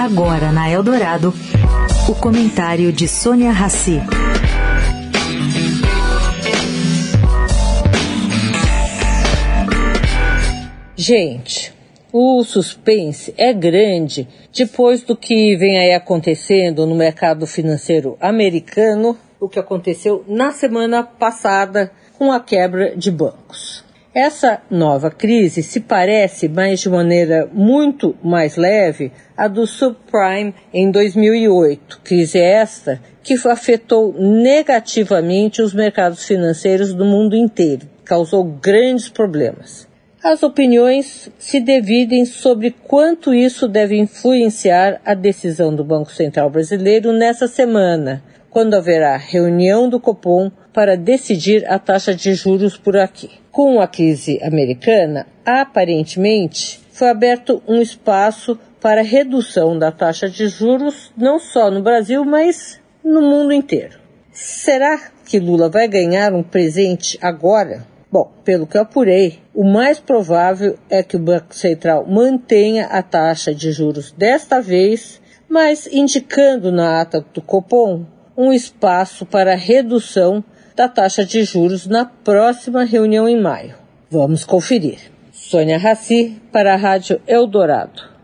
Agora na Eldorado, o comentário de Sônia Rassi. Gente, o suspense é grande depois do que vem aí acontecendo no mercado financeiro americano, o que aconteceu na semana passada com a quebra de bancos. Essa nova crise se parece, mas de maneira muito mais leve, à do subprime em 2008, crise esta que afetou negativamente os mercados financeiros do mundo inteiro, causou grandes problemas. As opiniões se dividem sobre quanto isso deve influenciar a decisão do Banco Central Brasileiro nessa semana, quando haverá reunião do Copom para decidir a taxa de juros por aqui. Com a crise americana, aparentemente foi aberto um espaço para redução da taxa de juros não só no Brasil, mas no mundo inteiro. Será que Lula vai ganhar um presente agora? Bom, pelo que eu apurei, o mais provável é que o Banco Central mantenha a taxa de juros desta vez, mas indicando na ata do Copom um espaço para redução da taxa de juros na próxima reunião em maio. Vamos conferir. Sônia Raci para a Rádio Eldorado.